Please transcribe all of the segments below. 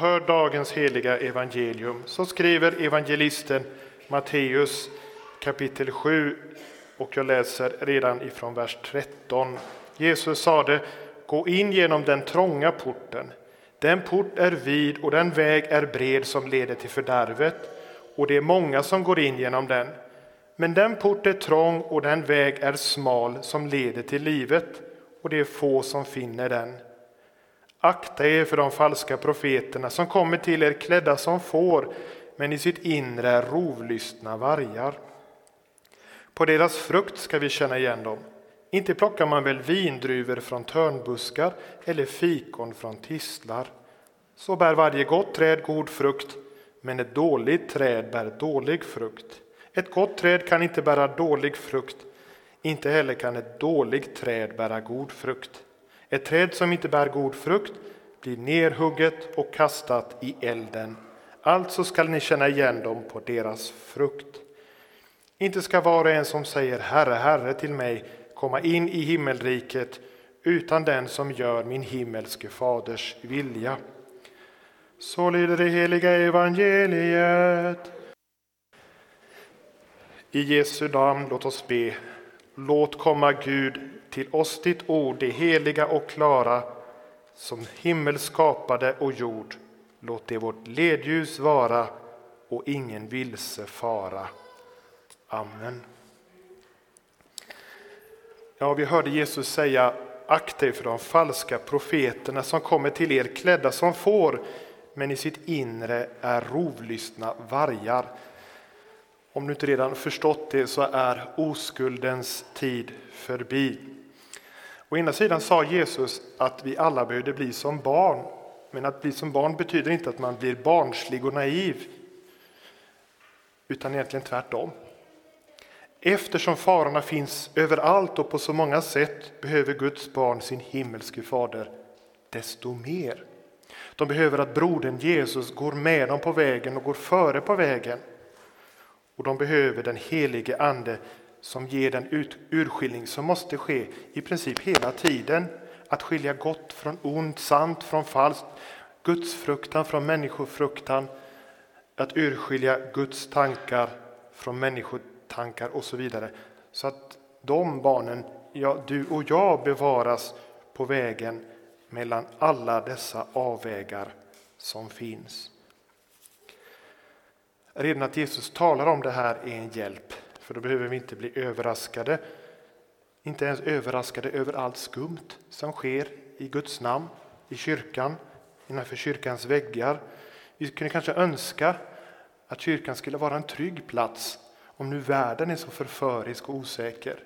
Hör dagens heliga evangelium. Så skriver evangelisten Matteus kapitel 7 och jag läser redan ifrån vers 13. Jesus sade, gå in genom den trånga porten. Den port är vid och den väg är bred som leder till fördärvet och det är många som går in genom den. Men den port är trång och den väg är smal som leder till livet och det är få som finner den. Akta er för de falska profeterna som kommer till er klädda som får, men i sitt inre är rovlystna vargar. På deras frukt ska vi känna igen dem. Inte plockar man väl vindruvor från törnbuskar eller fikon från tistlar. Så bär varje gott träd god frukt, men ett dåligt träd bär dålig frukt. Ett gott träd kan inte bära dålig frukt, inte heller kan ett dåligt träd bära god frukt. Ett träd som inte bär god frukt blir nerhugget och kastat i elden. Alltså skall ni känna igen dem på deras frukt. Inte ska var och en som säger Herre, Herre till mig komma in i himmelriket utan den som gör min himmelske faders vilja. Så lyder det heliga evangeliet. I Jesu namn, låt oss be. Låt komma Gud till oss ditt ord, det heliga och klara, som himmel skapade och jord. Låt det vårt ledljus vara och ingen vilse fara. Amen. Ja, vi hörde Jesus säga akta er för de falska profeterna som kommer till er klädda som får, men i sitt inre är rovlystna vargar. Om du inte redan förstått det så är oskuldens tid förbi. Å ena sidan sa Jesus att vi alla behövde bli som barn, men att bli som barn betyder inte att man blir barnslig och naiv, utan egentligen tvärtom. Eftersom farorna finns överallt och på så många sätt behöver Guds barn sin himmelske fader desto mer. De behöver att brodern Jesus går med dem på vägen och går före på vägen. Och de behöver den helige Ande som ger den urskiljning som måste ske i princip hela tiden. Att skilja gott från ont, sant från falskt, Guds fruktan från människofruktan, att urskilja Guds tankar från människotankar och så vidare. Så att de barnen, ja, du och jag, bevaras på vägen mellan alla dessa avvägar som finns. Redan att Jesus talar om det här är en hjälp, för då behöver vi inte bli överraskade. Inte ens överraskade över allt skumt som sker i Guds namn, i kyrkan, innanför kyrkans väggar. Vi kunde kanske önska att kyrkan skulle vara en trygg plats om nu världen är så förförisk och osäker.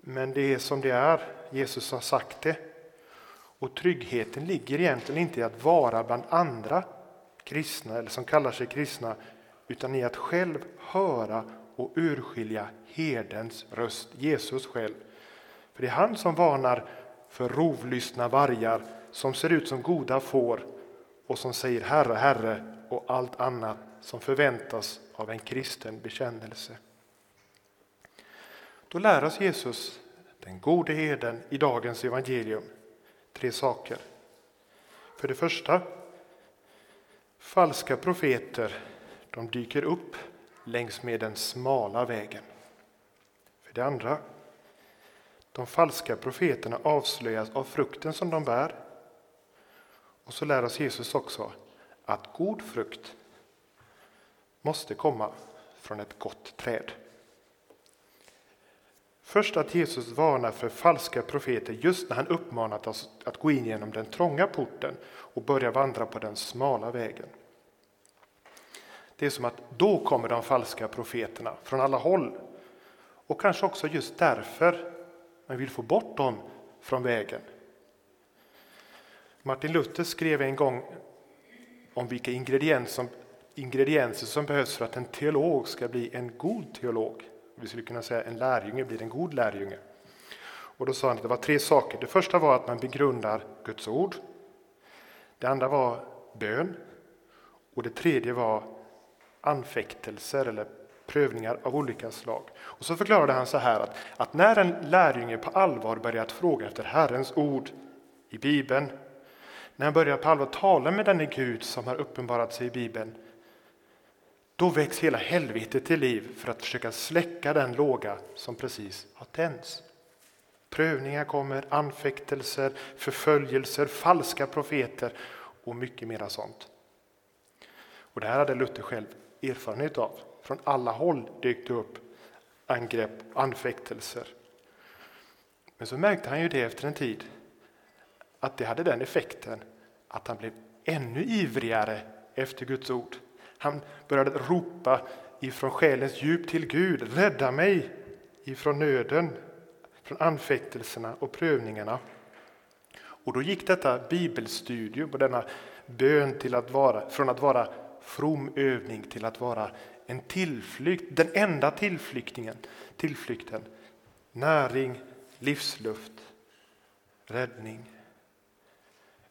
Men det är som det är, Jesus har sagt det. Och tryggheten ligger egentligen inte i att vara bland andra kristna eller som kallar sig kristna utan i att själv höra och urskilja herdens röst, Jesus själv. För det är han som varnar för rovlystna vargar som ser ut som goda får och som säger Herre, Herre och allt annat som förväntas av en kristen bekännelse. Då lär oss Jesus, den gode herden, i dagens evangelium tre saker. För det första Falska profeter de dyker upp längs med den smala vägen. För det andra, de falska profeterna avslöjas av frukten som de bär. Och så lär oss Jesus också att god frukt måste komma från ett gott träd. Först att Jesus varnar för falska profeter just när han uppmanat oss att gå in genom den trånga porten och börja vandra på den smala vägen. Det är som att då kommer de falska profeterna från alla håll. Och kanske också just därför man vill få bort dem från vägen. Martin Luther skrev en gång om vilka ingredienser som, ingredienser som behövs för att en teolog ska bli en god teolog. Vi skulle kunna säga en lärjunge blir en god lärjunge. Och då sa han att det var tre saker. Det första var att man begrundar Guds ord. Det andra var bön. Och det tredje var anfäktelser eller prövningar av olika slag. Och så förklarade han så här att, att när en lärjunge på allvar börjat fråga efter Herrens ord i Bibeln, när han börjar på allvar tala med denne Gud som har uppenbarat sig i Bibeln, då väcks hela helvetet till liv för att försöka släcka den låga som precis har tänts. Prövningar kommer, anfäktelser, förföljelser, falska profeter och mycket mera sånt. Och det här hade Luther själv erfarenhet av. Från alla håll dök det upp angrepp, anfäktelser. Men så märkte han ju det efter en tid, att det hade den effekten att han blev ännu ivrigare efter Guds ord. Han började ropa ifrån själens djup till Gud, rädda mig ifrån nöden, från anfäktelserna och prövningarna. Och då gick detta bibelstudium och denna bön till att vara, från att vara from övning till att vara en tillflykt, den enda tillflyktingen, tillflykten, näring, livsluft, räddning.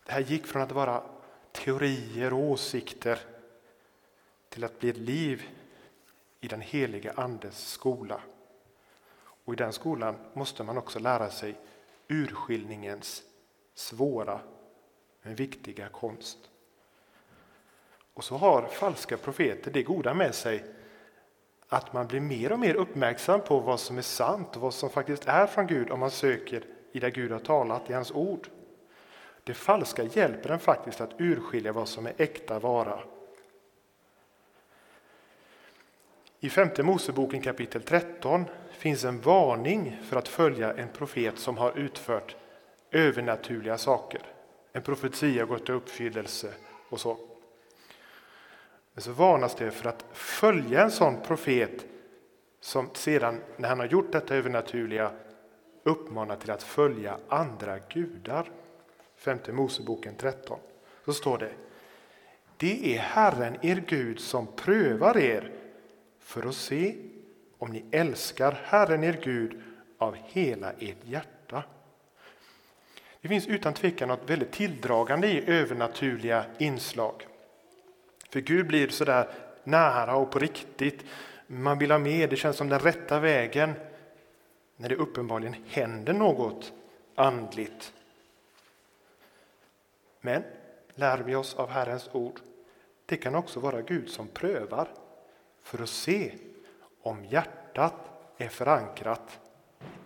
Det här gick från att vara teorier och åsikter till att bli ett liv i den heliga Andes skola. Och I den skolan måste man också lära sig urskiljningens svåra men viktiga konst. Och så har falska profeter det goda med sig att man blir mer och mer uppmärksam på vad som är sant och vad som faktiskt är från Gud om man söker i det Gud har talat i hans ord. Det falska hjälper en faktiskt att urskilja vad som är äkta vara. I femte Moseboken kapitel 13 finns en varning för att följa en profet som har utfört övernaturliga saker. En profetia har gått i uppfyllelse och så. Men så varnas det för att följa en sån profet som sedan, när han har gjort detta övernaturliga, uppmanar till att följa andra gudar. Femte Moseboken 13. Så står det. Det är Herren, er Gud, som prövar er för att se om ni älskar Herren, er Gud, av hela ert hjärta. Det finns utan tvekan något väldigt tilldragande i övernaturliga inslag. För Gud blir så där nära och på riktigt. Man vill ha med, det känns som den rätta vägen. När det uppenbarligen händer något andligt. Men lär vi oss av Herrens ord, det kan också vara Gud som prövar för att se om hjärtat är förankrat,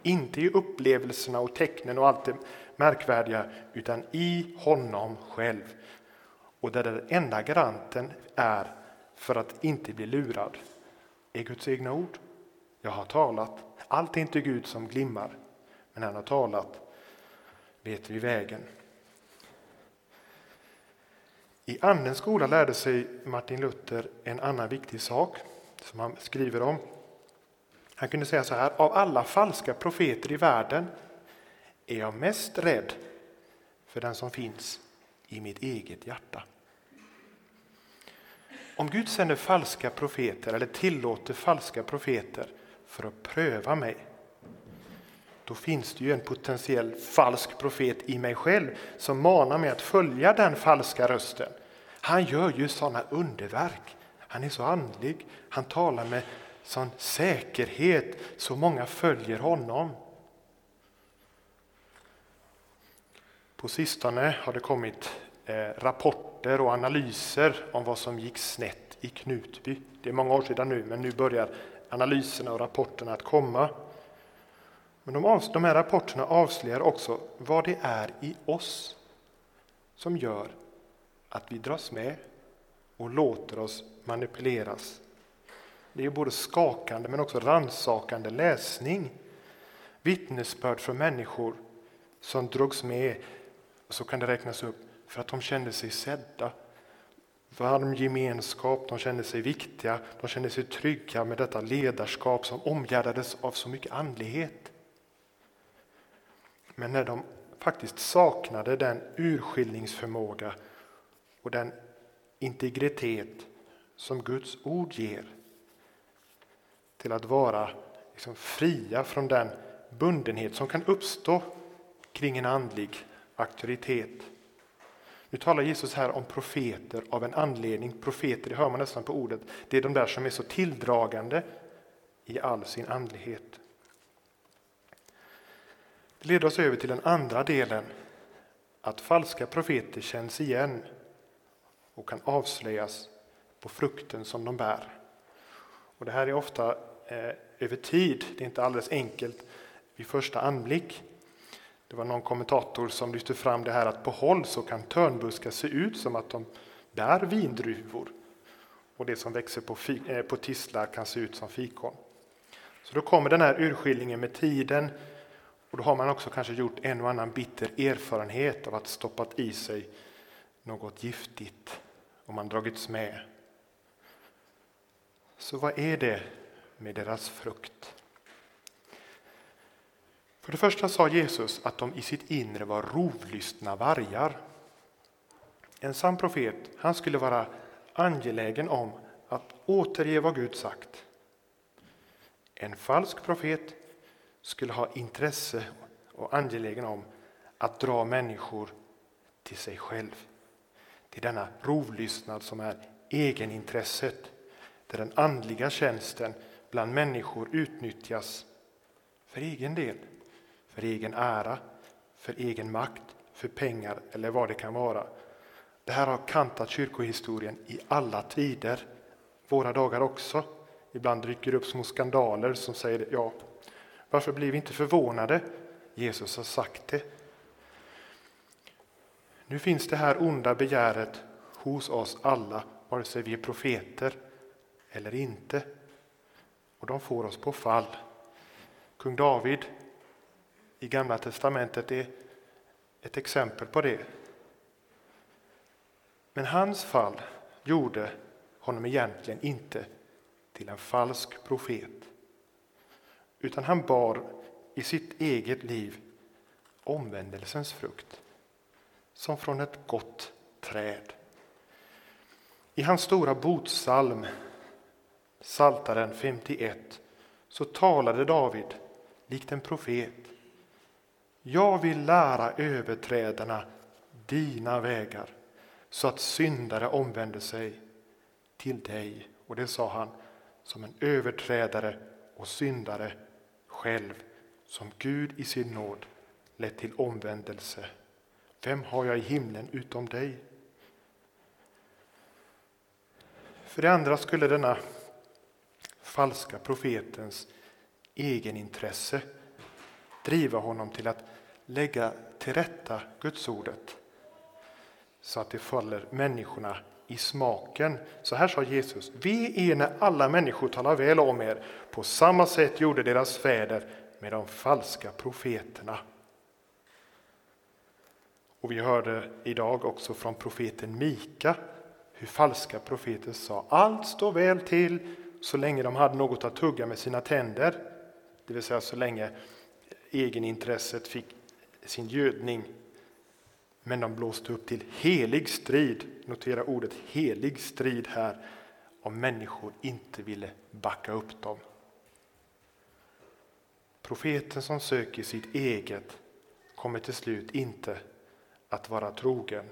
inte i upplevelserna och tecknen och allt det märkvärdiga, utan i honom själv och där den enda garanten är för att inte bli lurad är Guds egna ord. Jag har talat. Allt är inte Gud som glimmar, men han har talat. Vet vi vägen? I Andens skola lärde sig Martin Luther en annan viktig sak som han skriver om. Han kunde säga så här, av alla falska profeter i världen är jag mest rädd för den som finns i mitt eget hjärta. Om Gud sänder falska profeter eller tillåter falska profeter för att pröva mig, då finns det ju en potentiell falsk profet i mig själv som manar mig att följa den falska rösten. Han gör ju sådana underverk. Han är så andlig. Han talar med sån säkerhet så många följer honom. På sistone har det kommit eh, rapporter och analyser om vad som gick snett i Knutby. Det är många år sedan nu, men nu börjar analyserna och rapporterna att komma. Men de, de här rapporterna avslöjar också vad det är i oss som gör att vi dras med och låter oss manipuleras. Det är både skakande men också ransakande läsning. Vittnesbörd från människor som drogs med, så kan det räknas upp, för att de kände sig sedda. Varm gemenskap, de kände sig viktiga, de kände sig trygga med detta ledarskap som omgärdades av så mycket andlighet. Men när de faktiskt saknade den urskiljningsförmåga och den integritet som Guds ord ger till att vara liksom fria från den bundenhet som kan uppstå kring en andlig auktoritet. Nu talar Jesus här om profeter av en anledning. Profeter, det hör man nästan på ordet. Det är de där som är så tilldragande i all sin andlighet. Det leder oss över till den andra delen att falska profeter känns igen och kan avslöjas på frukten som de bär. Och det här är ofta eh, över tid, det är inte alldeles enkelt vid första anblick. Det var någon kommentator som lyfte fram det här att på håll så kan törnbuskar se ut som att de bär vindruvor. Och det som växer på, äh, på tistlar kan se ut som fikon. Så då kommer den här urskiljningen med tiden och då har man också kanske gjort en och annan bitter erfarenhet av att stoppat i sig något giftigt och man dragits med. Så vad är det med deras frukt? För det första sa Jesus att de i sitt inre var rovlystna vargar. En sann profet han skulle vara angelägen om att återge vad Gud sagt. En falsk profet skulle ha intresse och angelägen om att dra människor till sig själv. Till denna rovlystnad som är egenintresset, där den andliga tjänsten bland människor utnyttjas för egen del, för egen ära, för egen makt, för pengar eller vad det kan vara. Det här har kantat kyrkohistorien i alla tider, våra dagar också. Ibland dyker det upp små skandaler som säger ja, varför blir vi inte förvånade? Jesus har sagt det. Nu finns det här onda begäret hos oss alla, vare sig vi är profeter eller inte. Och de får oss på fall. Kung David i Gamla testamentet är ett exempel på det. Men hans fall gjorde honom egentligen inte till en falsk profet. Utan han bar i sitt eget liv omvändelsens frukt, som från ett gott träd. I hans stora botsalm, Saltaren 51, så talade David likt en profet. Jag vill lära överträdarna dina vägar så att syndare omvänder sig till dig. Och det sa han som en överträdare och syndare själv som Gud i sin nåd lett till omvändelse. Vem har jag i himlen utom dig? För det andra skulle denna falska profetens egenintresse driva honom till att lägga till rätta Gudsordet så att det faller människorna i smaken. Så här sa Jesus, ve är när alla människor talar väl om er. På samma sätt gjorde deras fäder med de falska profeterna. Och vi hörde idag också från profeten Mika hur falska profeter sa allt står väl till så länge de hade något att tugga med sina tänder. Det vill säga så länge egenintresset fick sin gödning men de blåste upp till helig strid, notera ordet helig strid här, om människor inte ville backa upp dem. Profeten som söker sitt eget kommer till slut inte att vara trogen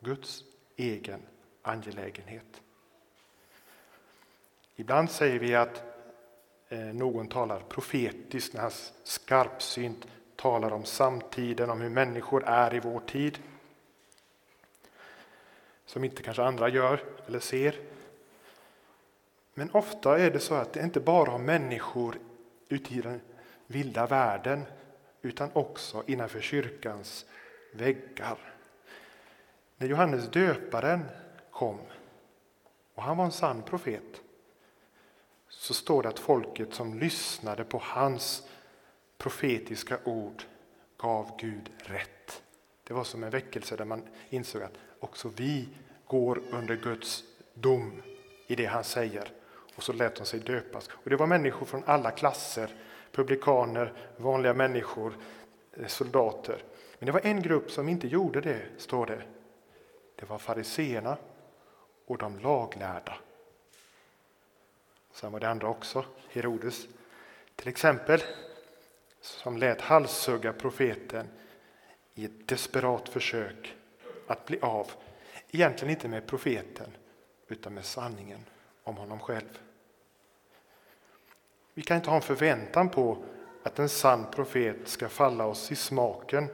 Guds egen angelägenhet. Ibland säger vi att Eh, någon talar profetiskt när han skarpsynt talar om samtiden, om hur människor är i vår tid som inte kanske andra gör eller ser. Men ofta är det så att det inte bara har människor ute i den vilda världen utan också innanför kyrkans väggar. När Johannes döparen kom, och han var en sann profet, så står det att folket som lyssnade på hans profetiska ord gav Gud rätt. Det var som en väckelse där man insåg att också vi går under Guds dom i det han säger. Och så lät de sig döpas. Och det var människor från alla klasser, publikaner, vanliga människor, eh, soldater. Men det var en grupp som inte gjorde det, står det. Det var fariseerna och de laglärda. Sen var det andra också, Herodes till exempel, som lät halshugga profeten i ett desperat försök att bli av, egentligen inte med profeten, utan med sanningen om honom själv. Vi kan inte ha en förväntan på att en sann profet ska falla oss i smaken,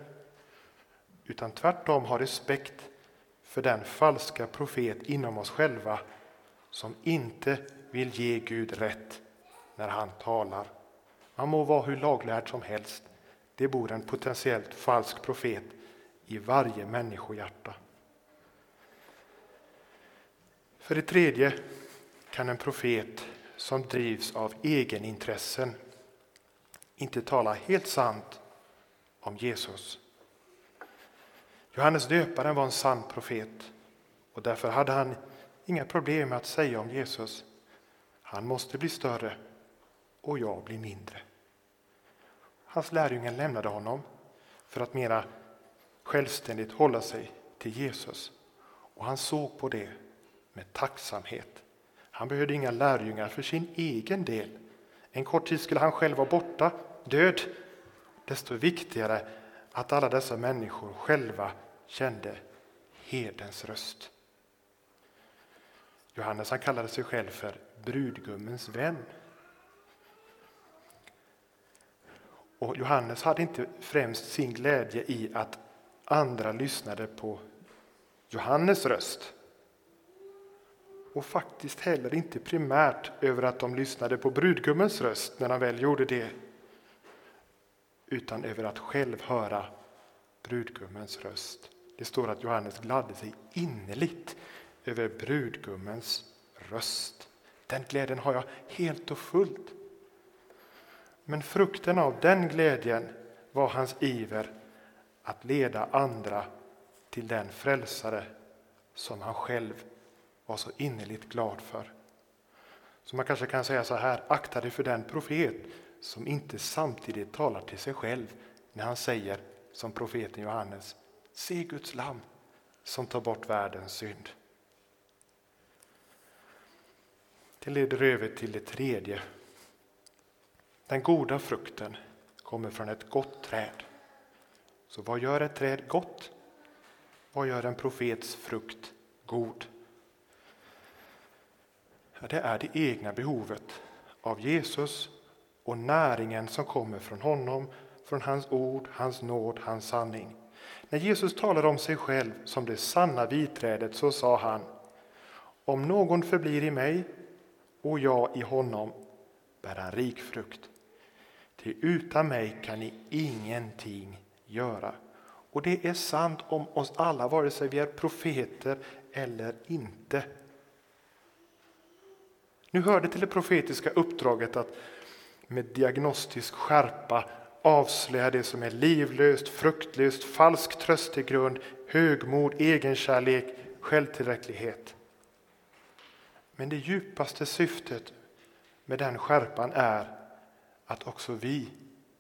utan tvärtom ha respekt för den falska profet inom oss själva som inte vill ge Gud rätt när han talar. Man må vara hur laglärd som helst. Det bor en potentiellt falsk profet i varje människohjärta. För det tredje kan en profet som drivs av egenintressen inte tala helt sant om Jesus. Johannes döparen var en sann profet och därför hade han inga problem med att säga om Jesus. Han måste bli större och jag blir mindre. Hans lärjungar lämnade honom för att mera självständigt hålla sig till Jesus. Och han såg på det med tacksamhet. Han behövde inga lärjungar för sin egen del. En kort tid skulle han själv vara borta, död. Desto viktigare att alla dessa människor själva kände herdens röst. Johannes han kallade sig själv för brudgummens vän. Och Johannes hade inte främst sin glädje i att andra lyssnade på Johannes röst. Och faktiskt heller inte primärt över att de lyssnade på brudgummens röst när han väl gjorde det. Utan över att själv höra brudgummens röst. Det står att Johannes gladde sig innerligt över brudgummens röst. Den glädjen har jag helt och fullt. Men frukten av den glädjen var hans iver att leda andra till den frälsare som han själv var så innerligt glad för. Så man kanske kan säga så här, akta dig för den profet som inte samtidigt talar till sig själv när han säger som profeten Johannes, se Guds lam som tar bort världens synd. Det leder över till det tredje. Den goda frukten kommer från ett gott träd. Så vad gör ett träd gott? Vad gör en profets frukt god? Ja, det är det egna behovet av Jesus och näringen som kommer från honom, från hans ord, hans nåd, hans sanning. När Jesus talade om sig själv som det sanna viträdet så sa han Om någon förblir i mig och jag i honom bär rik frukt. Ty utan mig kan ni ingenting göra. Och det är sant om oss alla, vare sig vi är profeter eller inte. Nu hör det till det profetiska uppdraget att med diagnostisk skärpa avslöja det som är livlöst, fruktlöst, falsk tröstegrund, högmod, egenkärlek, självtillräcklighet. Men det djupaste syftet med den skärpan är att också vi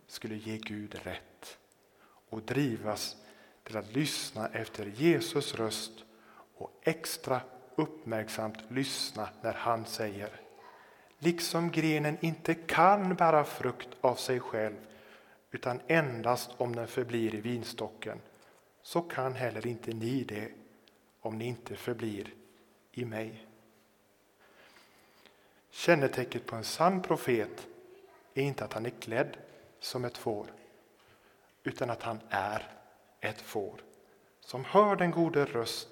skulle ge Gud rätt och drivas till att lyssna efter Jesus röst och extra uppmärksamt lyssna när han säger Liksom grenen inte kan bära frukt av sig själv utan endast om den förblir i vinstocken så kan heller inte ni det om ni inte förblir i mig. Kännetecknet på en sann profet är inte att han är klädd som ett får utan att han är ett får som hör den gode röst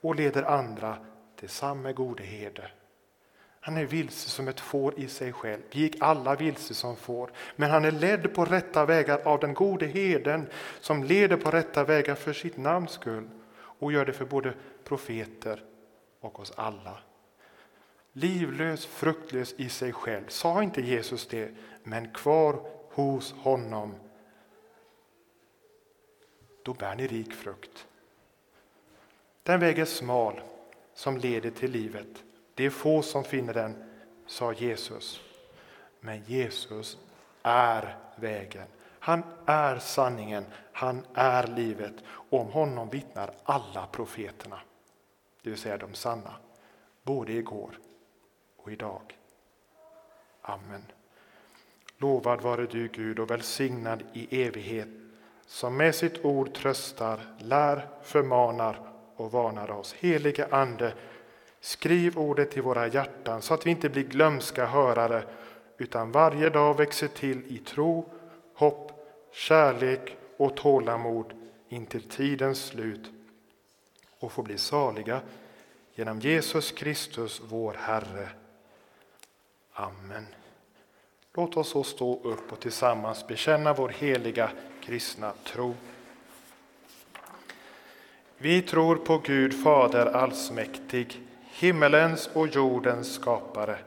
och leder andra till samma gode herde. Han är vilse som ett får i sig själv. Vi gick alla vilse som får. Men han är ledd på rätta vägar av den gode heden som leder på rätta vägar för sitt namns skull och gör det för både profeter och oss alla. Livlös, fruktlös i sig själv. Sa inte Jesus det? Men kvar hos honom. Då bär ni rik frukt. Den väg är smal som leder till livet. Det är få som finner den, sa Jesus. Men Jesus är vägen. Han är sanningen, han är livet. Och om honom vittnar alla profeterna, det vill säga de sanna, både igår och idag. Amen. Lovad vare du Gud och välsignad i evighet som med sitt ord tröstar, lär, förmanar och varnar oss. Helige Ande, skriv ordet i våra hjärtan så att vi inte blir glömska hörare utan varje dag växer till i tro, hopp, kärlek och tålamod intill tidens slut och får bli saliga genom Jesus Kristus, vår Herre. Amen. Låt oss så stå upp och tillsammans bekänna vår heliga kristna tro. Vi tror på Gud Fader allsmäktig, himmelens och jordens skapare.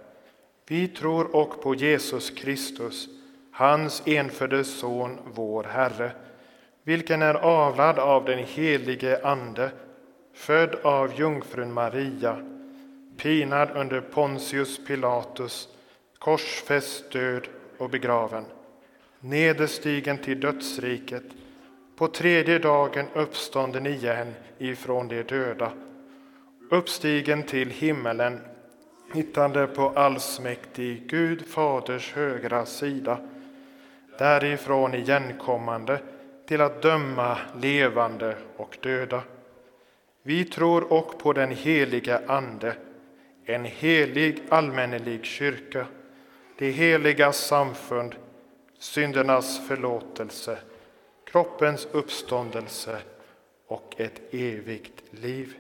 Vi tror och på Jesus Kristus, hans enfödde Son, vår Herre, vilken är avlad av den helige Ande, född av jungfrun Maria, pinad under Pontius Pilatus, korsfäst, död och begraven, nederstigen till dödsriket, på tredje dagen uppstånden igen ifrån de döda, uppstigen till himmelen, hittande på allsmäktig Gud Faders högra sida, därifrån igenkommande till att döma levande och döda. Vi tror och på den heliga Ande, en helig allmännelig kyrka, det heliga samfund, syndernas förlåtelse, kroppens uppståndelse och ett evigt liv.